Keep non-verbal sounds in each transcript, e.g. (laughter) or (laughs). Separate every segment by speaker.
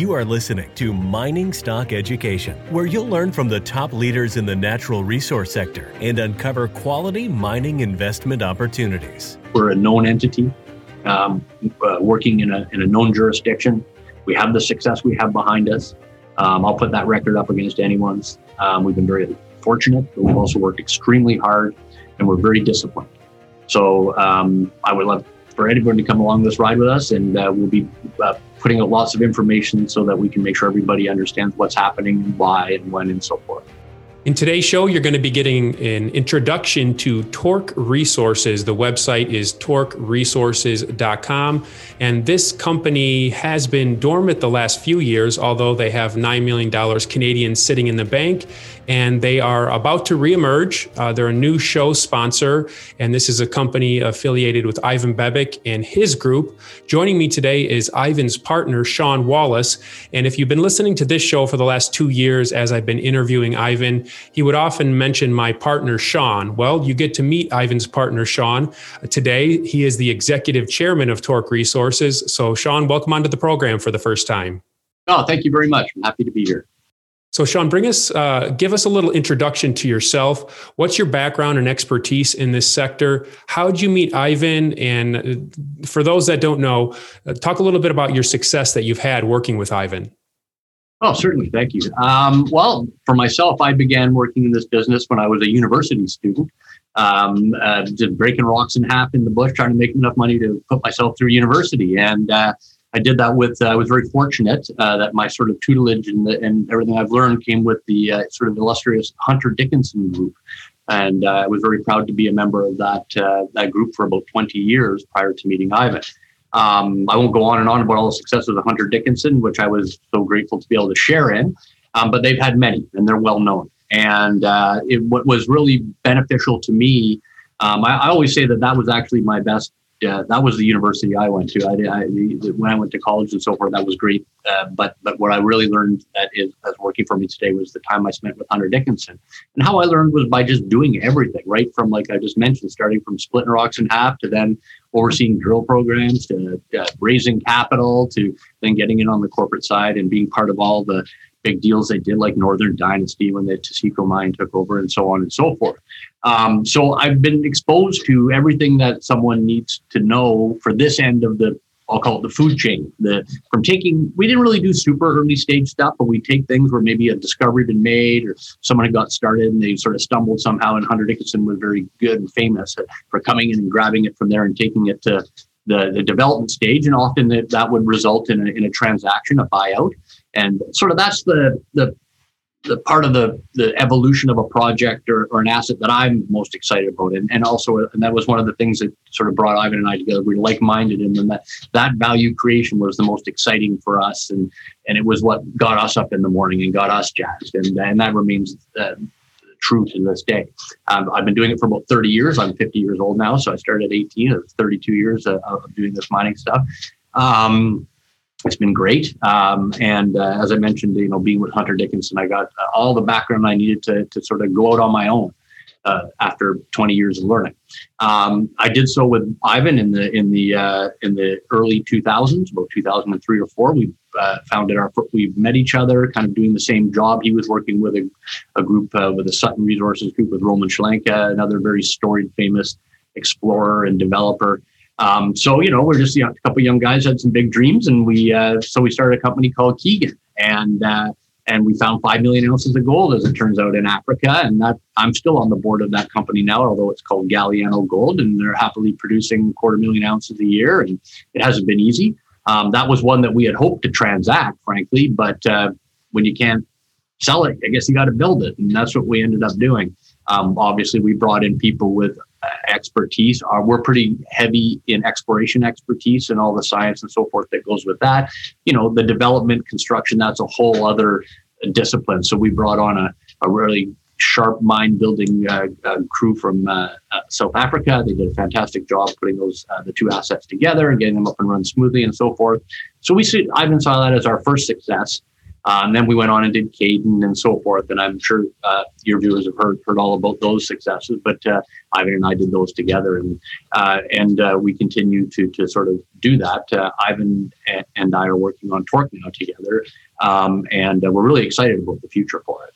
Speaker 1: You are listening to Mining Stock Education, where you'll learn from the top leaders in the natural resource sector and uncover quality mining investment opportunities.
Speaker 2: We're a known entity um, uh, working in a, in a known jurisdiction. We have the success we have behind us. Um, I'll put that record up against anyone's. Um, we've been very fortunate, but we've also worked extremely hard and we're very disciplined. So um, I would love for anyone to come along this ride with us, and uh, we'll be uh, putting out lots of information so that we can make sure everybody understands what's happening why and when and so forth.
Speaker 3: In today's show, you're going to be getting an introduction to Torq Resources. The website is torqresources.com. And this company has been dormant the last few years, although they have $9 million Canadian sitting in the bank and they are about to reemerge. Uh, they're a new show sponsor, and this is a company affiliated with Ivan Bebek and his group. Joining me today is Ivan's partner, Shawn Wallace. And if you've been listening to this show for the last two years, as I've been interviewing Ivan, he would often mention my partner, Shawn. Well, you get to meet Ivan's partner, Shawn. Today, he is the executive chairman of Torq Resources. So, Shawn, welcome onto the program for the first time.
Speaker 2: Oh, thank you very much. I'm happy to be here.
Speaker 3: So, Shawn, bring us, uh, give us a little introduction to yourself. What's your background and expertise in this sector? How'd you meet Ivan? And uh, for those that don't know, uh, talk a little bit about your success that you've had working with Ivan.
Speaker 2: Oh, certainly. Thank you. Um, well, for myself, I began working in this business when I was a university student. Um, uh, just breaking rocks in half in the bush, trying to make enough money to put myself through university. And uh, I did that with, uh, I was very fortunate uh, that my sort of tutelage and, the, and everything I've learned came with the uh, sort of illustrious Hunter Dickinson group. And uh, I was very proud to be a member of that, uh, that group for about 20 years prior to meeting Ivan. Um, I won't go on and on about all the successes of Hunter Dickinson, which I was so grateful to be able to share in, um, but they've had many and they're well known. And uh, it, what was really beneficial to me, um, I, I always say that that was actually my best yeah, that was the university I went to. I, I when I went to college and so forth, that was great. Uh, but but what I really learned that is that's working for me today was the time I spent with Hunter Dickinson, and how I learned was by just doing everything right from like I just mentioned, starting from splitting rocks in half to then overseeing drill programs to uh, raising capital to then getting in on the corporate side and being part of all the big deals they did, like Northern Dynasty when the Taseko mine took over, and so on and so forth. Um, so I've been exposed to everything that someone needs to know for this end of the I'll call it the food chain. The from taking we didn't really do super early stage stuff, but we take things where maybe a discovery had been made or someone had got started and they sort of stumbled somehow. And Hunter Dickinson was very good and famous for coming in and grabbing it from there and taking it to the, the development stage. And often that, that would result in a, in a transaction, a buyout. And sort of that's the the the part of the the evolution of a project or, or an asset that I'm most excited about. And, and also and that was one of the things that sort of brought Ivan and I together. We are like-minded and then that that value creation was the most exciting for us and and it was what got us up in the morning and got us jazzed. And and that remains uh, true to this day. Um, I've been doing it for about 30 years. I'm 50 years old now, so I started at 18. It's 32 years of, of doing this mining stuff. Um, it's been great. Um, and uh, as I mentioned, you know, being with Hunter Dickinson, I got uh, all the background I needed to, to sort of go out on my own uh, after 20 years of learning. Um, I did so with Ivan in the in the uh, in the early 2000s, about 2003 or four. We uh, founded our we met each other, kind of doing the same job. He was working with a, a group uh, with a Sutton Resources group with Roman Shklanka, another very storied, famous explorer and developer. Um, so you know, we're just you know, a couple young guys had some big dreams, and we uh, so we started a company called Keegan, and uh, and we found five million ounces of gold, as it turns out, in Africa. And that I'm still on the board of that company now, although it's called Galiano Gold, and they're happily producing a quarter million ounces a year, and it hasn't been easy. Um, that was one that we had hoped to transact, frankly, but uh, when you can't sell it, I guess you got to build it, and that's what we ended up doing. Um, obviously, we brought in people with expertise. Uh, we're pretty heavy in exploration expertise and all the science and so forth that goes with that. You know, the development, construction, that's a whole other discipline. So we brought on a, a really sharp mind building uh, uh, crew from uh, uh, South Africa. They did a fantastic job putting those uh, the two assets together and getting them up and run smoothly and so forth. So we see Ivan saw that as our first success. And then we went on and did Cayden and so forth. And I'm sure uh, your viewers have heard heard all about those successes. But uh, Ivan and I did those together, and uh, and uh, we continue to to sort of do that. Uh, Ivan and I are working on Torq now together, um, and we're really excited about the future for it.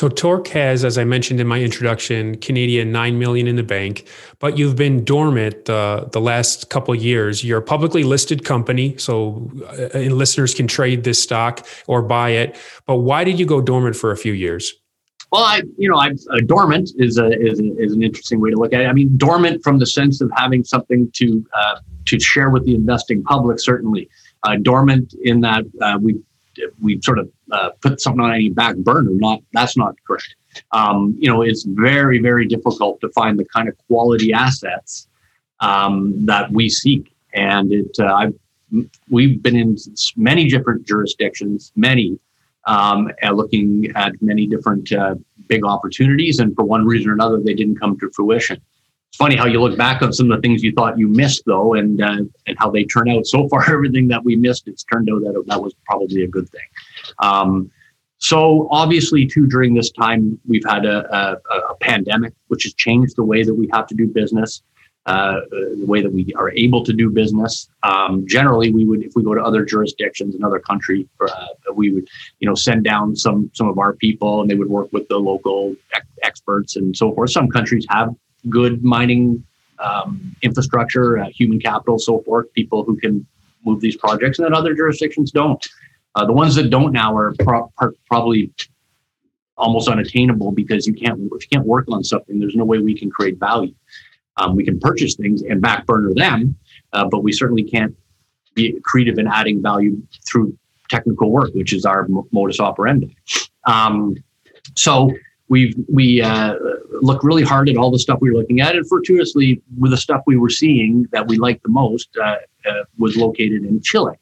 Speaker 3: So Torq has, as I mentioned in my introduction, Canadian nine million in the bank, but you've been dormant uh, the last couple years. You're a publicly listed company, so uh, listeners can trade this stock or buy it. But why did you go dormant for a few years?
Speaker 2: Well, I, you know, I, uh, dormant is a, is a, is an interesting way to look at it. I mean, dormant from the sense of having something to uh, to share with the investing public, certainly. Uh, dormant in that uh, we we sort of uh, put something on any back burner. Not that's not correct. Um, you know, it's very very difficult to find the kind of quality assets um, that we seek, and it uh, I've, we've been in many different jurisdictions, many um, looking at many different uh, big opportunities, and for one reason or another, they didn't come to fruition. It's funny how you look back on some of the things you thought you missed, though, and uh, and how they turn out. So far, (laughs) everything that we missed, it's turned out that that was probably a good thing. Um, so obviously, too, during this time, we've had a, a, a, pandemic, which has changed the way that we have to do business, uh, the way that we are able to do business. Um, generally, we would, if we go to other jurisdictions, another country, uh, we would, you know, send down some some of our people, and they would work with the local ex- experts and so forth. Some countries have good mining um, infrastructure, uh, human capital, so forth, people who can move these projects, and then other jurisdictions don't. Uh, the ones that don't now are pro- probably almost unattainable because you can't if you can't work on something, there's no way we can create value. Um, we can purchase things and back burner them, uh, but we certainly can't be creative in adding value through technical work, which is our modus operandi. Um, so we've we uh, looked really hard at all the stuff we were looking at, and fortuitously, with the stuff we were seeing that we liked the most uh, uh, was located in Chile.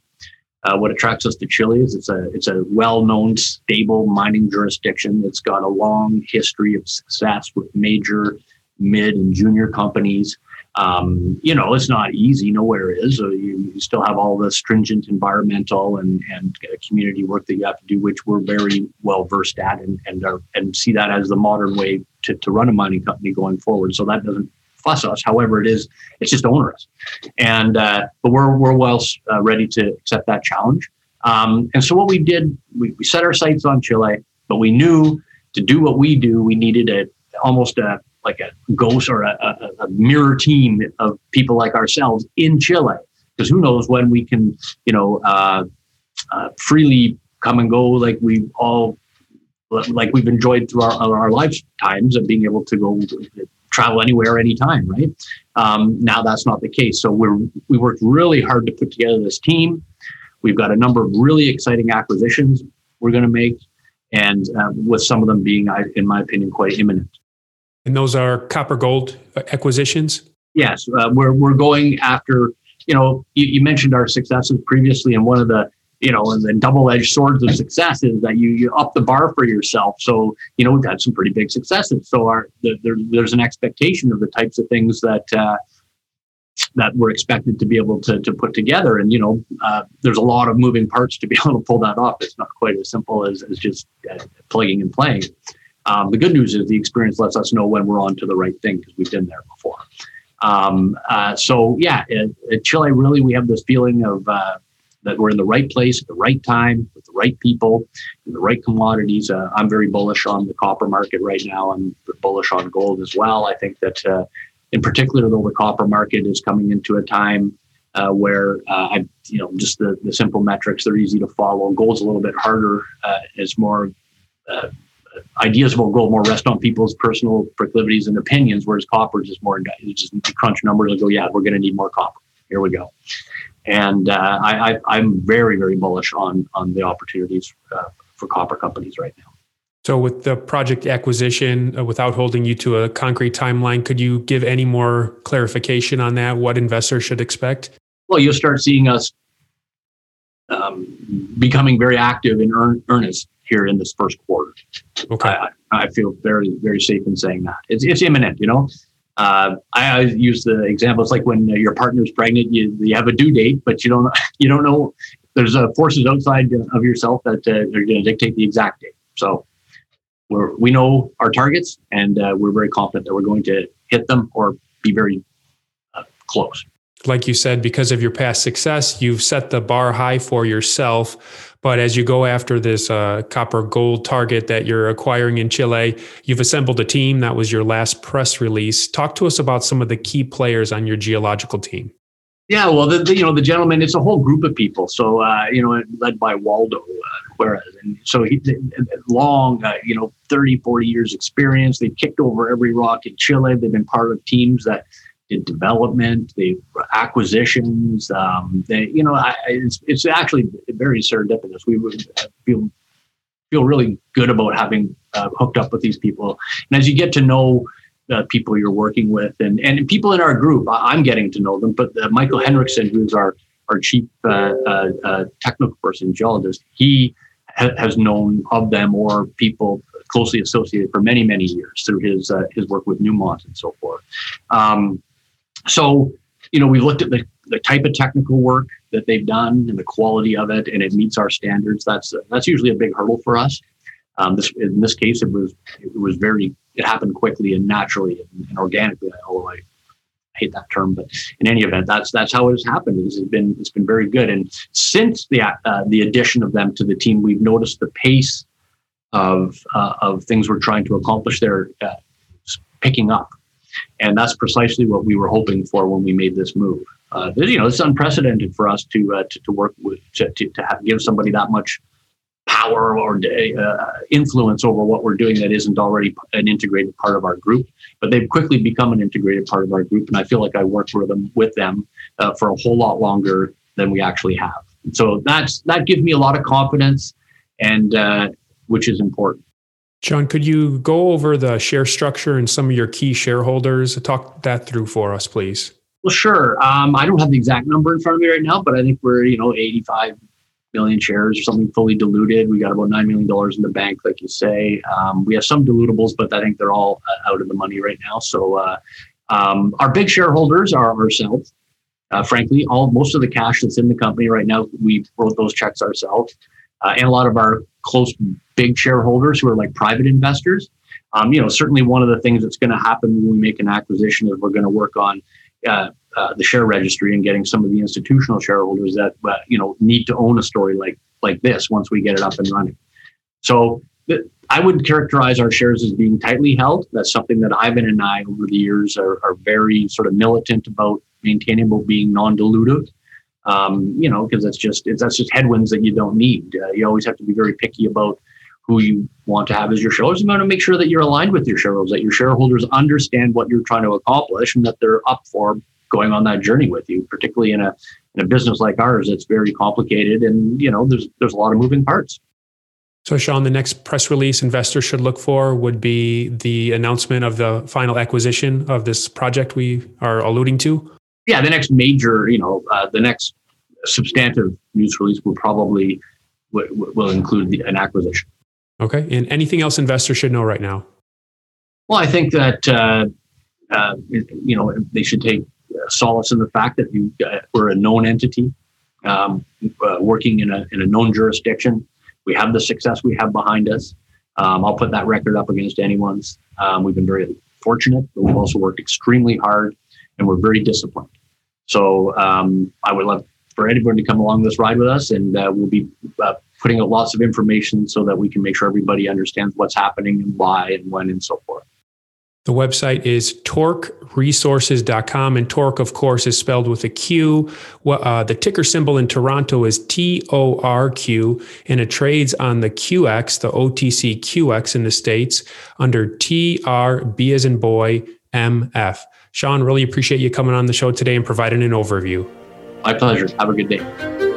Speaker 2: Uh, what attracts us to Chile is it's a it's a well-known, stable mining jurisdiction. It's got a long history of success with major, mid, and junior companies. Um, you know, it's not easy. Nowhere is. You, you, still have all the stringent environmental and and community work that you have to do, which we're very well versed at, and and are, and see that as the modern way to, to run a mining company going forward. So that doesn't fuss us. However, it is it's just onerous, and uh, but we're we're well uh, ready to accept that challenge. Um, and so what we did, we, we set our sights on Chile, but we knew to do what we do, we needed a almost a like a ghost or a, a, a mirror team of people like ourselves in Chile. Because who knows when we can, you know, uh, uh, freely come and go like we all, like we've enjoyed through our, our lifetimes of being able to go travel anywhere, anytime, right? Um, now that's not the case. So we're we worked really hard to put together this team. We've got a number of really exciting acquisitions we're going to make, and uh, with some of them being, in my opinion, quite imminent.
Speaker 3: And those are copper gold acquisitions?
Speaker 2: Yes, uh, we're, we're going after, you know, you, you, mentioned our successes previously, and one of the, you know, and the double edged swords of success is that you, you up the bar for yourself. So, you know, we've had some pretty big successes. So, our, the, there, there's an expectation of the types of things that, uh, that we're expected to be able to, to put together. And, you know, uh, there's a lot of moving parts to be (laughs) able to pull that off. It's not quite as simple as, as just uh, plugging and playing. Um, the good news is the experience lets us know when we're on to the right thing because we've been there before. Um, uh, so yeah, at, Chile, really, we have this feeling of uh, that we're in the right place at the right time with the right people and the right commodities. Uh, I'm very bullish on the copper market right now. I'm bullish on gold as well. I think that, uh, in particular, though, the copper market is coming into a time uh, where uh, I, you know, just the, the simple metrics they're easy to follow. Gold's a little bit harder. It's more ideas about gold more rest on people's personal proclivities and opinions, whereas copper is just more just crunch numbers and go, yeah, we're going to need more copper. Here we go. And uh, I, am very, very bullish on on the opportunities uh, for copper companies right now.
Speaker 3: So, with the project acquisition, uh, without holding you to a concrete timeline, could you give any more clarification on that? What investors should expect?
Speaker 2: Well, you'll start seeing us um, becoming very active in earn, earnest here in this first quarter. Okay. I, I, feel very, very safe in saying that. It's, it's imminent, you know. Uh, I always use the example. It's like when your partner's pregnant, you, you have a due date, but you don't (laughs) you don't know there's uh, forces outside of yourself that uh, are going to dictate the exact date. So we're, we know our targets, and uh, we're very confident that we're going to hit them or be very uh, close.
Speaker 3: Like you said, because of your past success, you've set the bar high for yourself. But as you go after this uh, copper gold target that you're acquiring in Chile, you've assembled a team. That was your last press release. Talk to us about some of the key players on your geological team.
Speaker 2: Yeah, well, the, the, you know the gentleman, it's a whole group of people. So uh, you know, led by Waldo uh, Juarez, and so he long, uh, you know, 30, 40 years experience. They've kicked over every rock in Chile. They've been part of teams that did development, the acquisitions. Um, they, you know, I, it's it's actually very serendipitous. We would feel feel really good about having uh, hooked up with these people, and as you get to know uh, people you're working with and, and people in our group. I, am getting to know them, but uh, Michael Henrichsen, who's our, our chief uh, uh, uh technical person, geologist, he ha- has known of them or people closely associated for many, many years through his, uh, his work with Newmont and so forth. Um, so, you know, we've looked at the, the type of technical work that they've done and the quality of it, and it meets our standards. That's that's usually a big hurdle for us. Um, this, in this case, it was it was very it happened quickly and naturally and, and organically. Although I hate that term, but in any event, that's that's how it has happened. It's been it's been very good. And since the uh, the addition of them to the team, we've noticed the pace of uh, of things we're trying to accomplish there uh, picking up, and that's precisely what we were hoping for when we made this move. Uh, you know, it's unprecedented for us to uh, to, to work with to to, to have, give somebody that much power or uh, influence over what we're doing that isn't already an integrated part of our group. But they've quickly become an integrated part of our group, and I feel like I work with them with them uh, for a whole lot longer than we actually have. So that's that gives me a lot of confidence, and uh, which is important.
Speaker 3: Shawn, could you go over the share structure and some of your key shareholders? Talk that through for us, please.
Speaker 2: Well, sure. Um, I don't have the exact number in front of me right now, but I think we're you know 85 million shares or something fully diluted. We got about $9 million in the bank, like you say. Um, we have some dilutables, but I think they're all uh, out of the money right now. So uh, um, our big shareholders are ourselves. Uh, frankly, all most of the cash that's in the company right now, we wrote those checks ourselves. Uh, and a lot of our close big shareholders who are like private investors. Um, you know, certainly one of the things that's going to happen when we make an acquisition is we're going to work on uh, uh, the share registry and getting some of the institutional shareholders that uh, you know need to own a story like like this once we get it up and running. So I would characterize our shares as being tightly held. That's something that Ivan and I over the years are, are very sort of militant about maintaining about being non-dilutive. Um, you know, because that's just that's just headwinds that you don't need. Uh, you always have to be very picky about who you want to have as your shareholders. You want to make sure that you're aligned with your shareholders, that your shareholders understand what you're trying to accomplish, and that they're up for going on that journey with you, particularly in a in a business like ours. It's very complicated, and you know there's there's a lot of moving parts.
Speaker 3: So, Shawn, the next press release investors should look for would be the announcement of the final acquisition of this project we are alluding to.
Speaker 2: Yeah, the next major, you know, uh, the next substantive news release will probably w- will include the, an acquisition.
Speaker 3: Okay, and anything else investors should know right now?
Speaker 2: Well, I think that uh, uh, you know they should take solace in the fact that you, uh, we're a known entity um, uh, working in a, in a known jurisdiction. We have the success we have behind us. Um, I'll put that record up against anyone's. Um, we've been very fortunate, but we've also worked extremely hard and we're very disciplined. So um, I would love for anyone to come along this ride with us, and uh, we'll be uh, putting out lots of information so that we can make sure everybody understands what's happening and why and when and so forth.
Speaker 3: The website is torqresources.com, and torque, of course, is spelled with a Q. Uh, the ticker symbol in Toronto is TORQ, and it trades on the QX, the OTC QX in the States, under TRB as in boy, MF. Shawn, really appreciate you coming on the show today and providing an overview.
Speaker 2: My pleasure. Have a good day.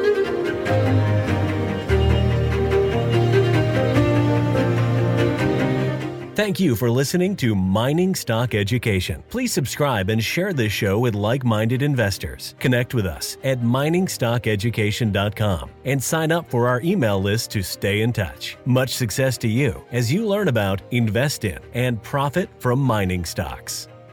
Speaker 1: Thank you for listening to Mining Stock Education. Please subscribe and share this show with like minded investors. Connect with us at miningstockeducation.com and sign up for our email list to stay in touch. Much success to you as you learn about, invest in, and profit from mining stocks.